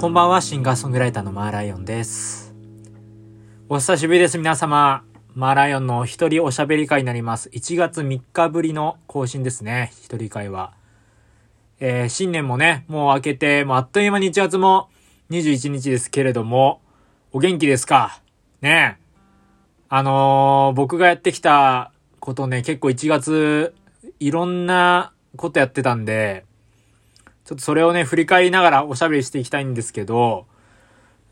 こんばんは、シンガーソングライターのマーライオンです。お久しぶりです、皆様。マーライオンの一人おしゃべり会になります。1月3日ぶりの更新ですね、一人会は。えー、新年もね、もう明けて、もうあっという間に1月も21日ですけれども、お元気ですか？ねえあのー、僕がやってきたことね、結構1月、いろんなことやってたんで、ちょっとそれをね、振り返りながらおしゃべりしていきたいんですけど、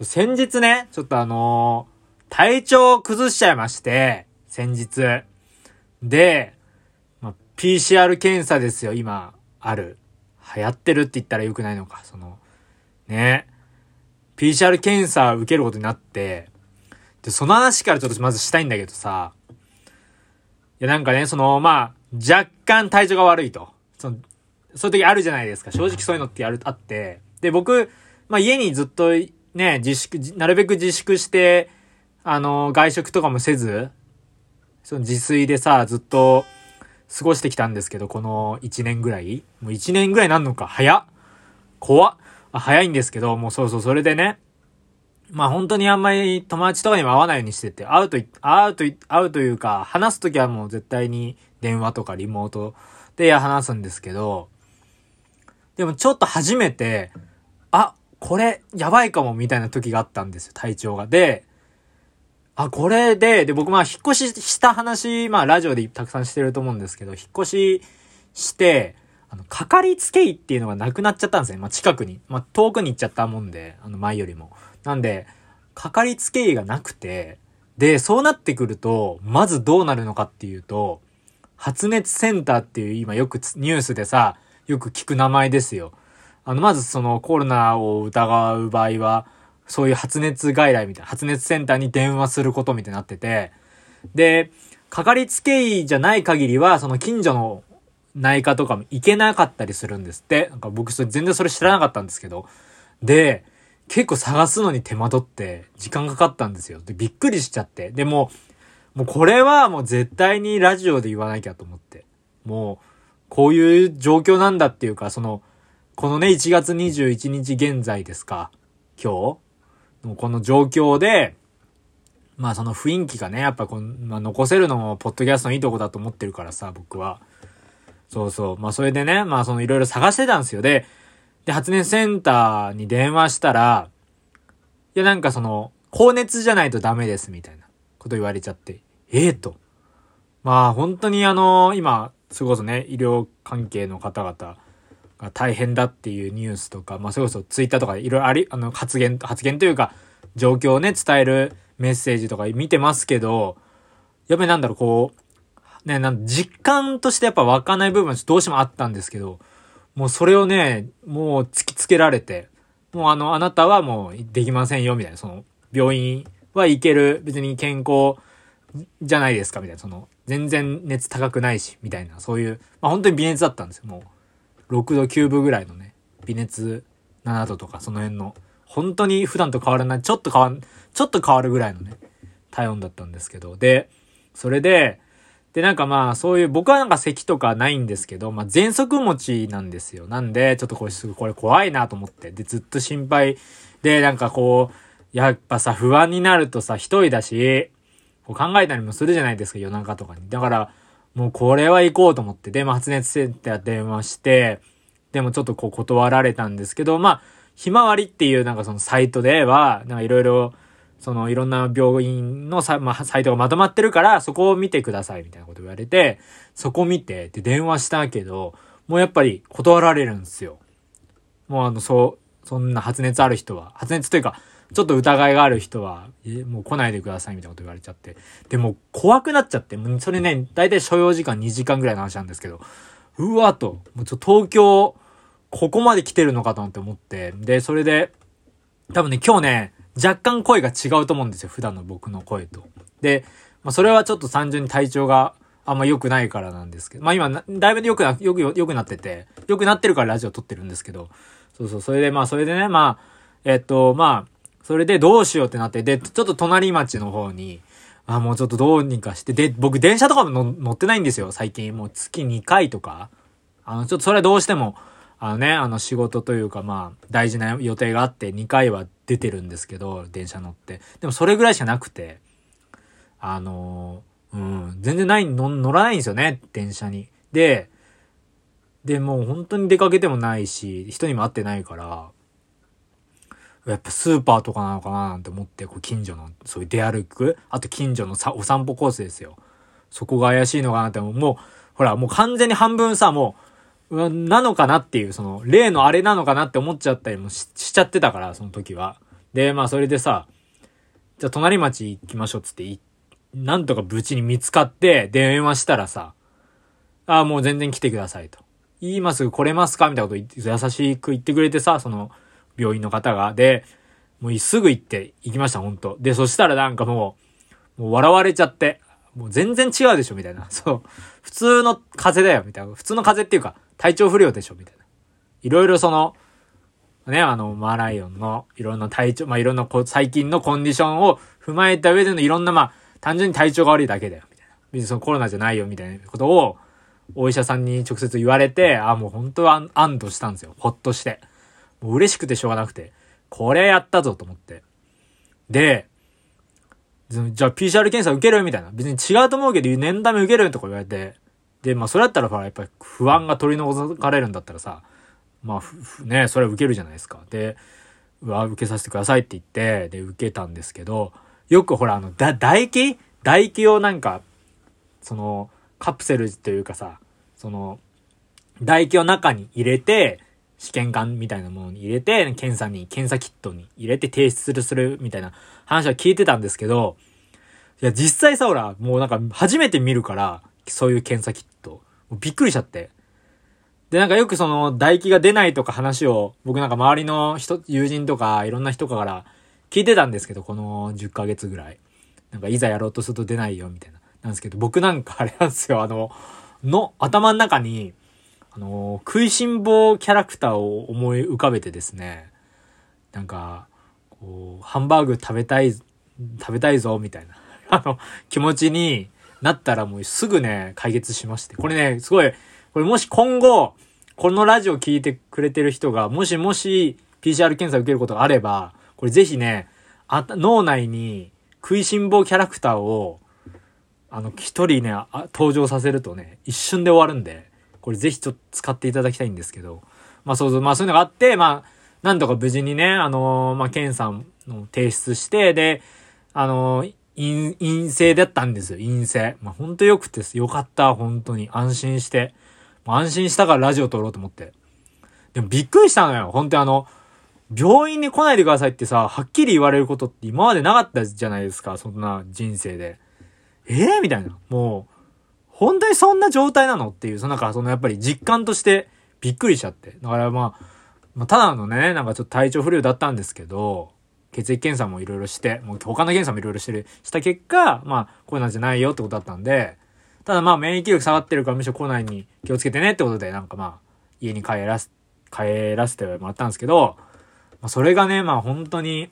先日ね、ちょっとあのー、体調を崩しちゃいまして、先日。で、ま、PCR 検査ですよ、今、ある。流行ってるって言ったら良くないのか、その、ね。PCR 検査受けることになって、で、その話からちょっとまずしたいんだけどさ、いやなんかね、その、まあ、若干体調が悪いと。その、そういう時あるじゃないですか。正直そういうのってある、あって。で、僕、まあ家にずっとね、自粛、なるべく自粛して、あの、外食とかもせず、その自炊でさ、ずっと過ごしてきたんですけど、この1年ぐらい。もう1年ぐらいなんのか。早っ。怖っ。早いんですけど、もうそうそう、それでね、まあ本当にあんまり友達とかにも会わないようにしてて、会うと、会うと、会うというか、話すときはもう絶対に電話とかリモートで話すんですけど、でもちょっと初めて、あ、これやばいかもみたいな時があったんですよ、体調が。で、あ、これで、で、僕まあ引っ越しした話、まあラジオでたくさんしてると思うんですけど、引っ越しして、あの、かかりつけ医っていうのがなくなっちゃったんですね。まあ、近くに。まあ、遠くに行っちゃったもんで、あの、前よりも。なんで、かかりつけ医がなくて、で、そうなってくると、まずどうなるのかっていうと、発熱センターっていう今よくニュースでさ、よく聞く名前ですよ。あの、まずそのコロナを疑う場合は、そういう発熱外来みたいな、発熱センターに電話することみたいになってて、で、かかりつけ医じゃない限りは、その近所の内科とかも行けなかったりするんですって。なんか僕それ全然それ知らなかったんですけど。で、結構探すのに手間取って時間かかったんですよ。で、びっくりしちゃって。でも、もうこれはもう絶対にラジオで言わなきゃと思って。もう、こういう状況なんだっていうか、その、このね、1月21日現在ですか。今日のこの状況で、まあその雰囲気がね、やっぱこの、まあ、残せるのも、ポッドキャストのいいとこだと思ってるからさ、僕は。そうそう。まあそれでね、まあそのいろいろ探してたんですよ。で、で、発熱センターに電話したら、いやなんかその、高熱じゃないとダメですみたいなこと言われちゃって、ええー、と。まあ本当にあの、今、それこそね、医療関係の方々が大変だっていうニュースとか、まあそれこそツイッターとかいろいろあり、あの発言、発言というか、状況をね、伝えるメッセージとか見てますけど、やっぱりなんだろう、こう、ね、なん実感としてやっぱ湧かない部分はどうしてもあったんですけど、もうそれをね、もう突きつけられて、もうあの、あなたはもうできませんよ、みたいな、その、病院は行ける、別に健康じゃないですか、みたいな、その、全然熱高くないし、みたいな、そういう、まあ本当に微熱だったんですよ、もう。6度9分ぐらいのね、微熱7度とか、その辺の、本当に普段と変わらない、ちょっと変わん、ちょっと変わるぐらいのね、体温だったんですけど、で、それで、で、なんかまあ、そういう、僕はなんか咳とかないんですけど、まあ、喘息持ちなんですよ。なんで、ちょっとこれすぐ、これ怖いなと思って。で、ずっと心配で、なんかこう、やっぱさ、不安になるとさ、一人だし、こう考えたりもするじゃないですか、夜中とかに。だから、もうこれは行こうと思って、で、まあ、発熱センター電話して、でもちょっとこう断られたんですけど、まあ、ひまわりっていうなんかそのサイトでは、なんかいろいろ、そのいろんな病院のさ、まあ、サイトがまとまってるから、そこを見てくださいみたいなこと言われて、そこ見て、で、電話したけど、もうやっぱり断られるんですよ。もうあの、そう、そんな発熱ある人は、発熱というか、ちょっと疑いがある人は、もう来ないでくださいみたいなこと言われちゃって。でも、怖くなっちゃって、もうそれね、だいたい所要時間2時間ぐらいの話なんですけど、うわと、もうちょっと東京、ここまで来てるのかと思って、で、それで、多分ね、今日ね、若干声が違うと思うんですよ。普段の僕の声と。で、まあ、それはちょっと単純に体調があんま良くないからなんですけど、まあ今、だいぶ良くな、良く、良くなってて、良くなってるからラジオ撮ってるんですけど、そうそう、それでまあ、それでね、まあ、えっと、まあ、それでどうしようってなって、で、ちょっと隣町の方に、あ、もうちょっとどうにかして、で、僕電車とかも乗ってないんですよ、最近。もう月2回とか。あの、ちょっとそれはどうしても、あのね、あの仕事というかまあ大事な予定があって2回は出てるんですけど、電車乗って。でもそれぐらいしかなくて、あの、うん、全然ない、乗らないんですよね、電車に。で、で、もう本当に出かけてもないし、人にも会ってないから、やっぱスーパーとかなのかななんて思って、こう近所の、そういう出歩く、あと近所のさお散歩コースですよ。そこが怪しいのかなって、もう、ほら、もう完全に半分さ、もう、なのかなっていう、その、例のあれなのかなって思っちゃったりもしちゃってたから、その時は。で、まあそれでさ、じゃあ隣町行きましょうっつって、なんとか無事に見つかって、電話したらさ、ああ、もう全然来てくださいと。今すぐ来れますか？みたいなこと言って優しく言ってくれてさ、その、病院の方が。で、もうすぐ行って行きました、ほんと。で、そしたらなんかもう、もう笑われちゃって、もう全然違うでしょ、みたいな。そう。普通の風邪だよ、みたいな。普通の風邪っていうか、体調不良でしょ、みたいな。いろいろその、ね、あの、マーライオンのいろんな体調、まあ、いろんなこ最近のコンディションを踏まえた上でのいろんな、まあ、単純に体調が悪いだけだよ、みたいな。別にそのコロナじゃないよ、みたいなことを、お医者さんに直接言われて、あ、もう本当は安堵したんですよ。ほっとして。もう嬉しくてしょうがなくて、これやったぞと思って。で、じゃあ PCR 検査受けるみたいな。別に違うと思うけど、念ため受けるとか言われて。で、まあそれだったらやっぱり不安が取り除かれるんだったらさ、まあ、ね、それ受けるじゃないですか。で、うわ、受けさせてくださいって言って、で、受けたんですけど、よくほら、あの、だ、唾液？唾液をなんか、その、カプセルというかさ、その、唾液を中に入れて、試験管みたいなものに入れて、検査に、検査キットに入れて提出するするみたいな話は聞いてたんですけど、いや、実際さ、ほら、もうなんか初めて見るから、そういう検査キット。びっくりしちゃって。で、なんかよくその、唾液が出ないとか話を、僕なんか周りの人、友人とか、いろんな人から聞いてたんですけど、この10ヶ月ぐらい。なんかいざやろうとすると出ないよ、みたいな。なんですけど、僕なんかあれなんですよ、あの、の、頭の中に、あの食いしん坊キャラクターを思い浮かべてですね、なんか、こう、ハンバーグ食べたい、食べたいぞ、みたいな、あの、気持ちになったらもうすぐね、解決しまして。これね、すごい、これもし今後、このラジオ聞いてくれてる人が、もしもし PCR 検査受けることがあれば、これぜひね、あ脳内に食いしん坊キャラクターを、あの、一人ね登場させるとね、一瞬で終わるんで、これぜひちょっと使っていただきたいんですけど、まあそうそう、まあそういうのがあって、まあ、なんとか無事にね、あのー、まあ、検査の提出して、で、あのー、陰、陰性だったんですよ、陰性。まあ、ほんとよくて、よかった、本当に。安心して。安心したからラジオ撮ろうと思って。でもびっくりしたのよ。本当にあの、病院に来ないでくださいってさ、はっきり言われることって今までなかったじゃないですか、そんな人生で。えー、みたいな。もう、本当にそんな状態なの？っていう、そのなんかそのやっぱり実感としてびっくりしちゃって。だからまあ、まあ、ただのね、なんかちょっと体調不良だったんですけど、血液検査もいろいろして、もう他の検査もいろいろしてる、した結果、まあ、コロナじゃないよってことだったんで、ただまあ免疫力下がってるからむしろ来ないに気をつけてねってことで、なんかまあ、家に帰らす、帰らせてもらったんですけど、まあ、それがね、まあ本当に、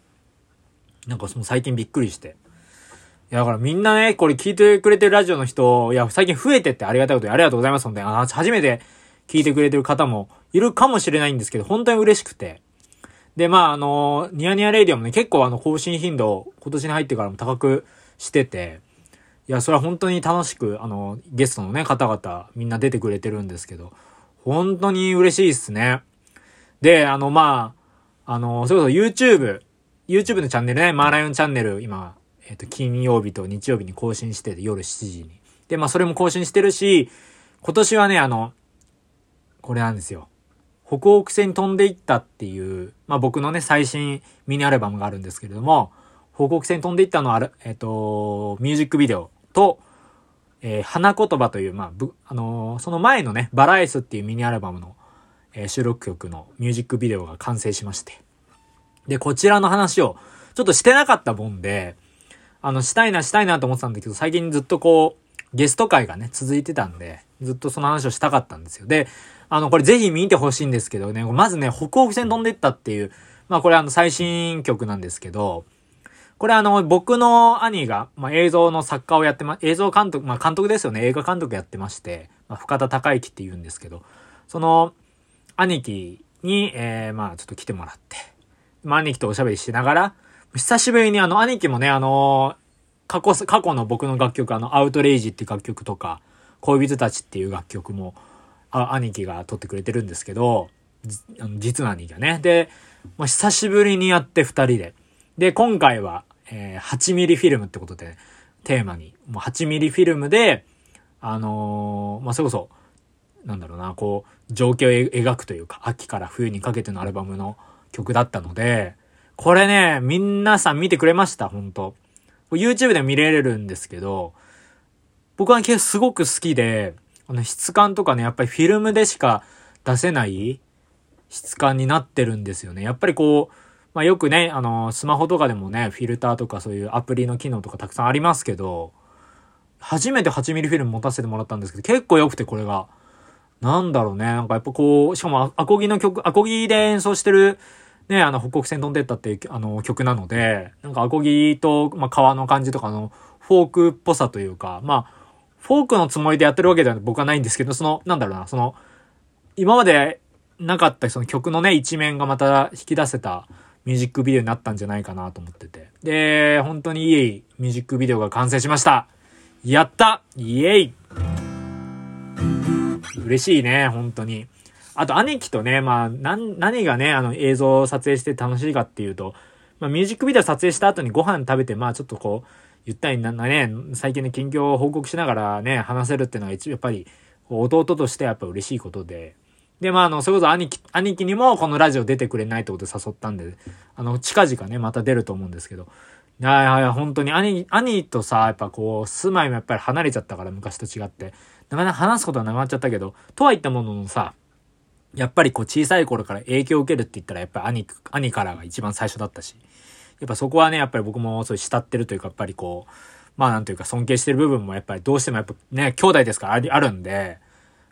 なんかその最近びっくりして。いや、だからみんなね、これ聞いてくれてるラジオの人、いや、最近増えてってありがたいことでありがとうございます。本当に。あ、初めて聞いてくれてる方もいるかもしれないんですけど、本当に嬉しくて。で、まあ、あの、ニヤニヤレイディオもね、結構あの、更新頻度、今年に入ってからも高くしてて、いや、それは本当に楽しく、あの、ゲストのね、方々、みんな出てくれてるんですけど、本当に嬉しいっすね。で、あの、まあ、あの、それこそ YouTube、YouTube のチャンネルね、マーライオンチャンネル、今、えっ、と、金曜日と日曜日に更新してて、夜7時に。で、まあ、それも更新してるし、今年はね、あの、これなんですよ。北欧星に飛んでいったっていう、まあ、僕のね、最新ミニアルバムがあるんですけれども、北欧星に飛んでいったのある、えっ、ー、と、ミュージックビデオと、えー、花言葉という、まあ、ぶ、あのー、その前のね、バラエスっていうミニアルバムの、えー、収録曲のミュージックビデオが完成しまして。で、こちらの話を、ちょっとしてなかったもんで、あの、したいな、したいなと思ってたんだけど、最近ずっとこう、ゲスト会がね、続いてたんで、ずっとその話をしたかったんですよ。で、あの、これぜひ見てほしいんですけどね、まずね、北欧線飛んでいったっていう、まあこれあの、最新曲なんですけど、これあの、僕の兄が、まあ、映像の作家をやってま、映像監督、まあ、監督ですよね。映画監督やってまして、まあ、深田孝之って言うんですけど、その、兄貴に、えー、まあちょっと来てもらって、まあ兄貴とおしゃべりしながら、久しぶりにあの兄貴もね、あの過去、過去の僕の楽曲、あの、アウトレイジっていう楽曲とか、恋人たちっていう楽曲も、あ兄貴が撮ってくれてるんですけど、実の兄貴がね。で、まあ、久しぶりにやって二人で。で、今回は、えー、8ミリフィルムってことで、テーマに、もう8ミリフィルムで、あのー、まあ、それこそ、なんだろうな、こう、情景を描くというか、秋から冬にかけてのアルバムの曲だったので、これね、皆さん見てくれました？本当 YouTube で見れるんですけど、僕は結構すごく好きで、あの質感とかね、やっぱりフィルムでしか出せない質感になってるんですよね。やっぱりこう、まあよくね、あの、スマホとかでもね、フィルターとかそういうアプリの機能とかたくさんありますけど、初めて 8mm フィルム持たせてもらったんですけど、結構良くてこれが。なんだろうね。なんかやっぱこう、しかもアコギの曲、アコギで演奏してる、ね、あの、北国線飛んでったって、あの、曲なので、なんかアコギと、まあ、川の感じとかの、フォークっぽさというか、まあ、フォークのつもりでやってるわけでは僕はないんですけど、その、なんだろうな、その、今までなかったその曲のね、一面がまた引き出せたミュージックビデオになったんじゃないかなと思ってて。で、本当にいいミュージックビデオが完成しました。やったイエイ嬉しいね、本当に。あと、兄貴とね、まあ、な、何がね、あの、映像を撮影して楽しいかっていうと、まあ、ミュージックビデオ撮影した後にご飯食べて、まあ、ちょっとこう、ゆったりな、ね、最近の近況を報告しながらね、話せるっていうのは一応やっぱり、弟としてはやっぱ嬉しいことで、で、まあ、あの、それこそ兄貴、兄貴にもこのラジオ出てくれないってことで誘ったんで、あの、近々ね、また出ると思うんですけど、いやいや、本当に兄、兄とさ、やっぱこう、住まいもやっぱり離れちゃったから昔と違って、なかなか話すことはなくなっちゃったけど、とは言ったもののさ、やっぱりこう小さい頃から影響を受けるって言ったらやっぱり兄、兄からが一番最初だったし、やっぱそこはね、やっぱり僕もそういう慕ってるというか、やっぱりこう、まあなんというか尊敬してる部分もやっぱりどうしてもやっぱね、兄弟ですからあり、あるんで、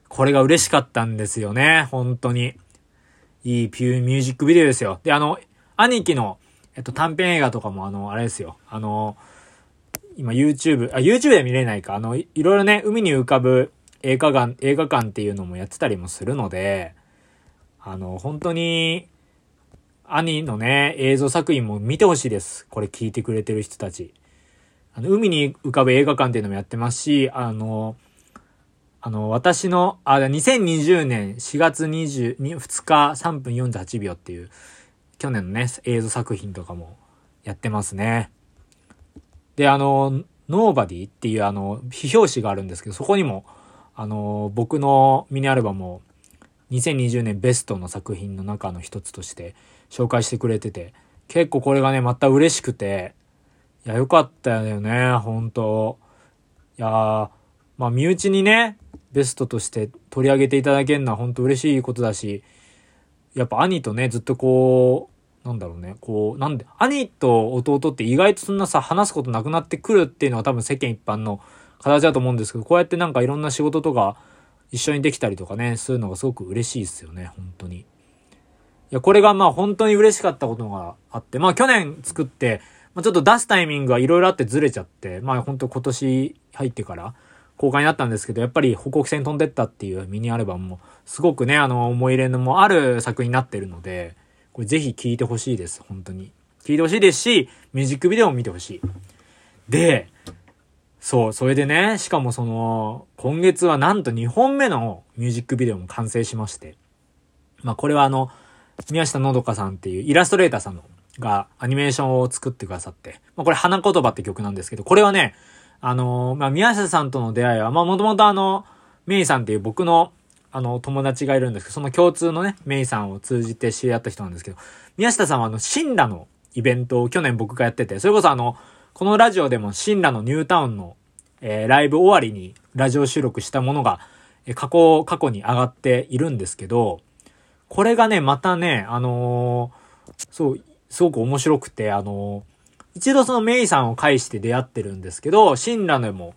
これが嬉しかったんですよね、本当に。いいピューミュージックビデオですよ。で、あの、兄貴の、えっと、短編映画とかもあの、あれですよ。あの、今 YouTube、あ、YouTube で見れないか。あの、いろいろね、海に浮かぶ映画館、映画館っていうのもやってたりもするので、あの、本当に、兄のね、映像作品も見てほしいです。これ聞いてくれてる人たち。あの、海に浮かぶ映画館っていうのもやってますし、あの、あの、私の、あ、2020年4月22日3分48秒っていう、去年のね、映像作品とかもやってますね。で、あの、ノーバディっていうあの、非表紙があるんですけど、そこにも、あの、僕のミニアルバムを2020年ベストの作品の中の一つとして紹介してくれてて、結構これがね、また嬉しくて、いや、よかったよね、本当。いやまあ、身内にね、ベストとして取り上げていただけるのは本当嬉しいことだし、やっぱ兄とね、ずっとこう、なんだろうね、こう、なんで、兄と弟って意外とそんなさ、話すことなくなってくるっていうのが多分世間一般の形だと思うんですけど、こうやってなんかいろんな仕事とか一緒にできたりとかね、するのがすごく嬉しいですよね、本当に。いや、これがまあ本当に嬉しかったことがあって、まあ去年作って、まあ、ちょっと出すタイミングがいろいろあってずれちゃって、まあ本当今年入ってから公開になったんですけど、やっぱり北国線飛んでったっていうミニアルバムもすごくね、あの思い入れのもある作品になってるので、これぜひ聴いてほしいです、本当に。聴いてほしいですし、ミュージックビデオも見てほしい。で、そう、それでね、しかもその、今月はなんと2本目のミュージックビデオも完成しまして。まあこれはあの、宮下のどかさんっていうイラストレーターさんのがアニメーションを作ってくださって、まあこれ花言葉って曲なんですけど、これはね、あのー、まあ宮下さんとの出会いは、まあもともとあの、メイさんっていう僕のあの友達がいるんですけど、その共通のね、メイさんを通じて知り合った人なんですけど、宮下さんはあの、シンラのイベントを去年僕がやってて、それこそあの、このラジオでもシンラのニュータウンの、えー、ライブ終わりにラジオ収録したものが、えー、過去、過去に上がっているんですけど、これがね、またね、あのー、そう、すごく面白くて、あの、一度そのメイさんを介して出会ってるんですけど、シンラでも、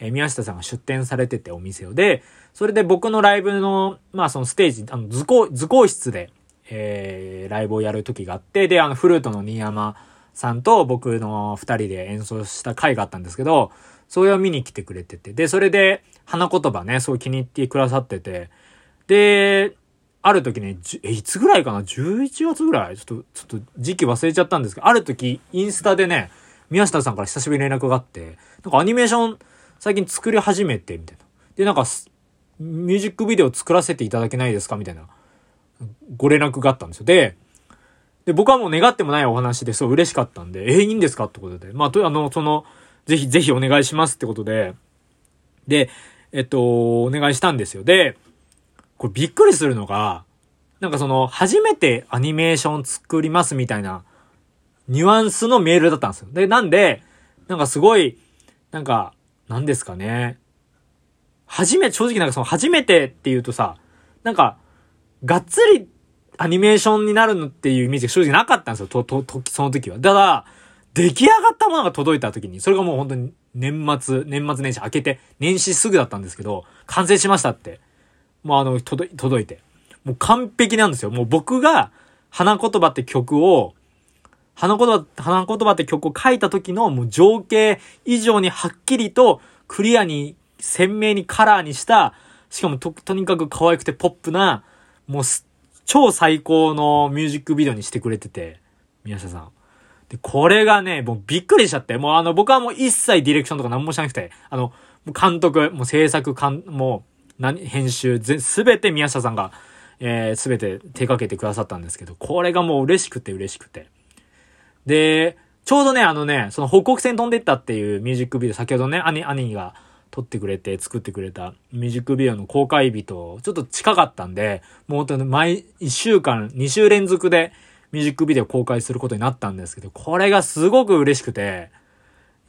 え宮下さんが出店されててお店をで、それで僕のライブの、まあそのステージ、あの図工、図工室で、えー、ライブをやる時があって、で、あのフルートの新山さんと僕の二人で演奏した回があったんですけど、それを見に来てくれてて、で、それで花言葉ね、すごい気に入ってくださってて、で、ある時ね、え、いつぐらいかな ?11 月ぐらい？ちょっと、ちょっと時期忘れちゃったんですけど、ある時、インスタでね、宮下さんから久しぶりに連絡があって、なんかアニメーション最近作り始めて、みたいな。で、なんか、ミュージックビデオ作らせていただけないですか？みたいな、ご連絡があったんですよ。で、で、僕はもう願ってもないお話で、そう嬉しかったんで、えー、いいんですかってことで。まあ、と、あの、その、ぜひぜひお願いしますってことで、で、えっと、お願いしたんですよ。で、これびっくりするのが、なんかその、初めてアニメーション作りますみたいな、ニュアンスのメールだったんですよ。で、なんで、なんかすごい、なんか、なんですかね。初め、正直なんかその、初めてって言うとさ、なんか、がっつりアニメーションになるのっていうイメージが正直なかったんですよ。と、と、と、その時は。ただ、出来上がったものが届いた時に、それがもう本当に年末、年末年始明けて、年始すぐだったんですけど、完成しましたって。もうあの、届、届いて。もう完璧なんですよ。もう僕が、花言葉って曲を、花言葉、花言葉って曲を書いた時のもう情景以上にはっきりとクリアに鮮明にカラーにした、しかもと、とにかく可愛くてポップな、もう超最高のミュージックビデオにしてくれてて、宮下さん。で、これがね、もうびっくりしちゃって、もうあの、僕はもう一切ディレクションとか何もしなくて、あの、監督、もう制作、もう、何、編集、すべて宮下さんが、えー、すべて手掛けてくださったんですけど、これがもう嬉しくて嬉しくて。で、ちょうどね、あのね、その北国線飛んでったっていうミュージックビデオ、先ほどね、兄、兄が撮ってくれて作ってくれたミュージックビデオの公開日とちょっと近かったんで、もう本当に毎1週間、2週連続でミュージックビデオ公開することになったんですけど、これがすごく嬉しくて、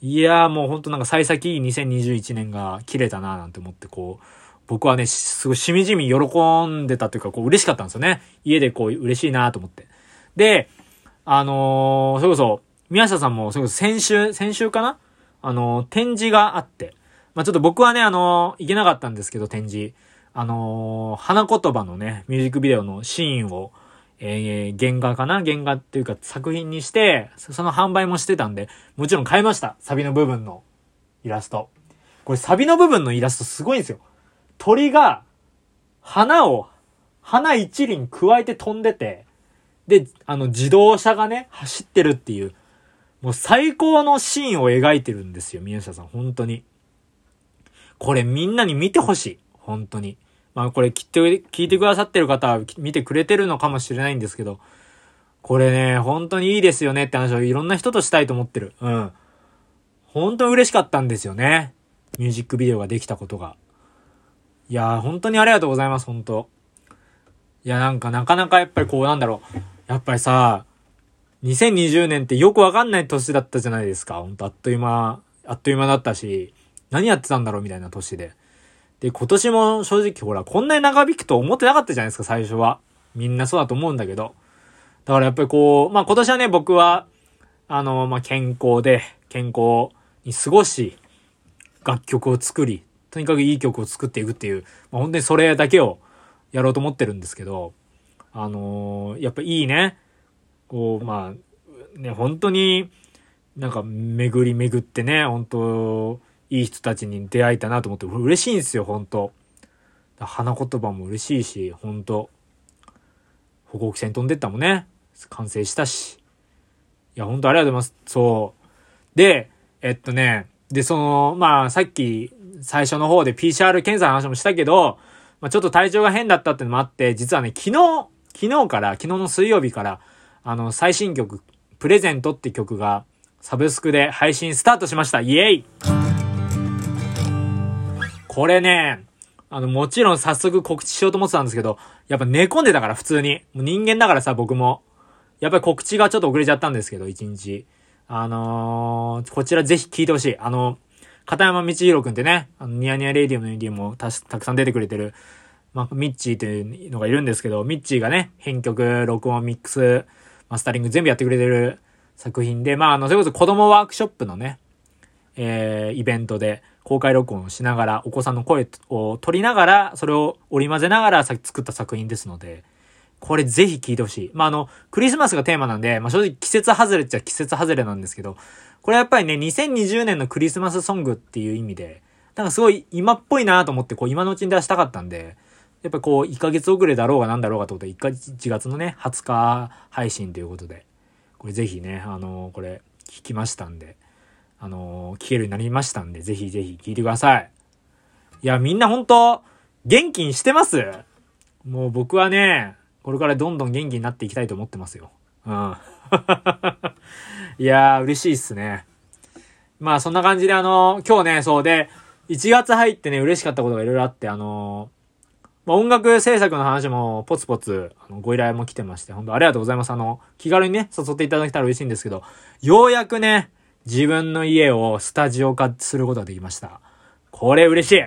いやーもうほんとなんか幸先いい2021年が切れたなーなんて思ってこう、僕はね、すごいしみじみ喜んでたというか、こう嬉しかったんですよね。家でこう嬉しいなと思って。で、あのー、それこそ、宮下さんも、それこそ先週、先週かな？あのー、展示があって。まあ、ちょっと僕はね、あのー、行けなかったんですけど、展示。あの花言葉のね、ミュージックビデオのシーンを、えー、原画かな？原画っていうか作品にして、その販売もしてたんで、もちろん買いました。サビの部分のイラスト。これサビの部分のイラストすごいんですよ。鳥が、花を、花一輪加えて飛んでて、で、あの自動車がね、走ってるっていう、もう最高のシーンを描いてるんですよ、宮下さん、本当に。これみんなに見てほしい。本当に。まあこれきっと聞いてくださってる方は見てくれてるのかもしれないんですけど、これね、本当にいいですよねって話をいろんな人としたいと思ってる。うん。本当に嬉しかったんですよね。ミュージックビデオができたことが。いやー、本当にありがとうございます、本当いや、なんかなかなかやっぱりこうなんだろう。やっぱりさ、2020年ってよくわかんない年だったじゃないですか。ほんとあっという間、あっという間だったし、何やってたんだろうみたいな年で。で、今年も正直ほら、こんなに長引くと思ってなかったじゃないですか、最初は。みんなそうだと思うんだけど。だからやっぱりこう、まあ今年はね、僕は、あの、まあ健康で、健康に過ごし、楽曲を作り、とにかくいい曲を作っていくっていう、まあ本当にそれだけをやろうと思ってるんですけど、あのー、やっぱいいね、こう、まあ、ね、本当に、なんか巡り巡ってね、本当いい人たちに出会えたなと思って、嬉しいんですよ、本当花言葉も嬉しいし、本当歩行線飛んでったもんね、完成したし。いや、本当ありがとうございます。そう。で、えっとね、で、その、まあ、さっき、最初の方で PCR 検査の話もしたけど、まあ、ちょっと体調が変だったってのもあって、実はね、昨日、昨日から、昨日の水曜日から、あの、最新曲、プレゼントって曲が、サブスクで配信スタートしました。イエイこれね、あの、もちろん早速告知しようと思ってたんですけど、やっぱ寝込んでたから普通に。もう人間だからさ、僕も。やっぱり告知がちょっと遅れちゃったんですけど、一日。あのー、こちらぜひ聞いてほしい。あの、片山道弘くんってね、あの、ニヤニヤレイディオのエンディもたたくさん出てくれてる、まあ、ミッチーっていうのがいるんですけど、ミッチーがね、編曲、録音、ミックス、マスタリング全部やってくれてる作品で、まあ、あの、それこそ子供ワークショップのね、えー、イベントで、公開録音をしながら、お子さんの声を取りながら、それを織り交ぜながら作った作品ですので、これぜひ聴いてほしい。まあ、あの、クリスマスがテーマなんで、まあ、正直季節外れっちゃ季節外れなんですけど、これやっぱりね、2020年のクリスマスソングっていう意味で、なんかすごい今っぽいなと思って、こう今のうちに出したかったんで、やっぱこう、1ヶ月遅れだろうがなんだろうがってことで、1, 1月のね、20日配信ということで、これぜひね、あのー、これ、聞きましたんで、あのー、聞けるようになりましたんで、ぜひぜひ聞いてください。いや、みんなほんと、元気にしてます？もう僕はね、これからどんどん元気になっていきたいと思ってますよ。うん。いやー、嬉しいっすね。まあ、そんな感じであのー、今日ね、そうで、1月入ってね、嬉しかったことがいろいろあって、あのまあ、音楽制作の話もポツポツあのご依頼も来てまして、本当ありがとうございます。あの、気軽にね、誘っていただけたら嬉しいんですけど、ようやくね、自分の家をスタジオ化することができました。これ嬉しい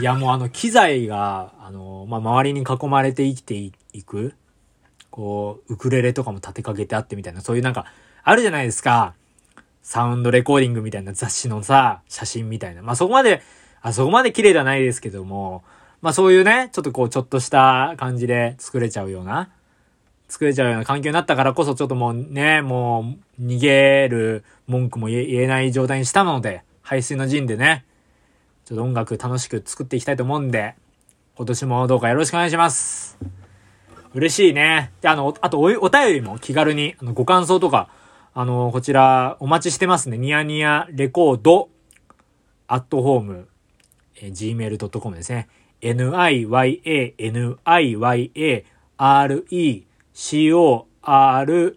いや、もうあの、機材が、あの、ま、周りに囲まれて生きていく、こう、ウクレレとかも立てかけてあってみたいな、そういうなんか、あるじゃないですか。サウンドレコーディングみたいな雑誌のさ、写真みたいな。ま、そこまで、あそこまで綺麗ではないですけども、まあそういうね、ちょっとこう、ちょっとした感じで作れちゃうような、作れちゃうような環境になったからこそ、ちょっともうね、もう、逃げる文句も言えない状態にしたので、排水の陣でね、ちょっと音楽楽しく作っていきたいと思うんで、今年もどうかよろしくお願いします。嬉しいね。で、あの、あとお、お便りも気軽に、あの、ご感想とか、あの、こちら、お待ちしてますね。ニヤニヤレコード、アットホーム、えー、gmail.com ですね。niya, niya, re, CORD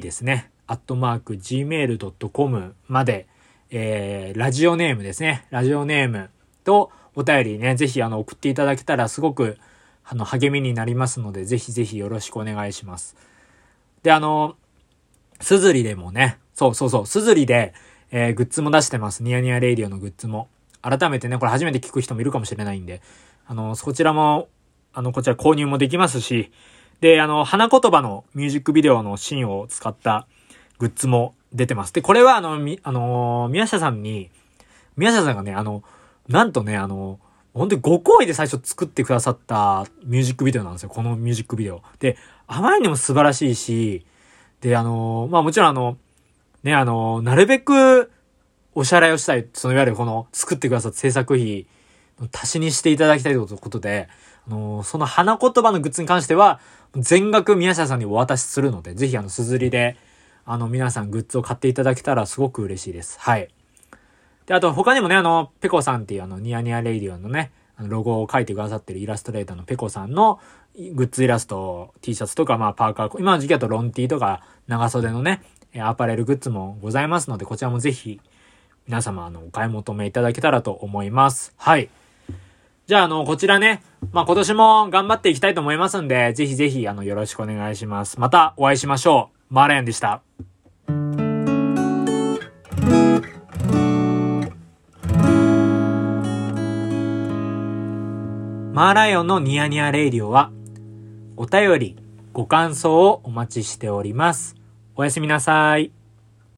ですね。アットマーク gmail.com まで、えー、ラジオネームですね。ラジオネームとお便りね、ぜひあの送っていただけたらすごくあの励みになりますので、ぜひぜひよろしくお願いします。で、あの、すずりでもね、そうそうそう、すずりで、えー、グッズも出してます。ニヤニヤレイディオのグッズも。改めてね、これ初めて聞く人もいるかもしれないんで、あの、そちらも、あの、こちら購入もできますし、で、あの、花言葉のミュージックビデオのシーンを使ったグッズも出てます。で、これはあの、み、あのー、宮下さんに、宮下さんがね、あの、なんとね、あの、本当に5行為で最初作ってくださったミュージックビデオなんですよ。このミュージックビデオ。で、あまりにも素晴らしいし、で、あの、まあもちろんあの、ね、あの、なるべくお支払いをしたい、そのいわゆるこの作ってくださった制作費の足しにしていただきたいということで、あの、その花言葉のグッズに関しては、全額宮下さんにお渡しするので、ぜひあの、すずりで、あの、皆さんグッズを買っていただけたらすごく嬉しいです。はい。で、あと他にもね、あの、ペコさんっていうあの、ニヤニヤレイディオのね、あの、ロゴを書いてくださってるイラストレーターのペコさんのグッズイラスト、T シャツとか、まあ、パーカー、今の時期だとロンティーとか、長袖のね、アパレルグッズもございますので、こちらもぜひ、皆様、あの、お買い求めいただけたらと思います。はい。じゃあ、あの、こちらね、まあ、今年も頑張っていきたいと思いますんで、ぜひぜひ、あの、よろしくお願いします。またお会いしましょう。マーレンでした。マーライオンのニヤニヤレイディオは、お便り、ご感想をお待ちしております。おやすみなさい。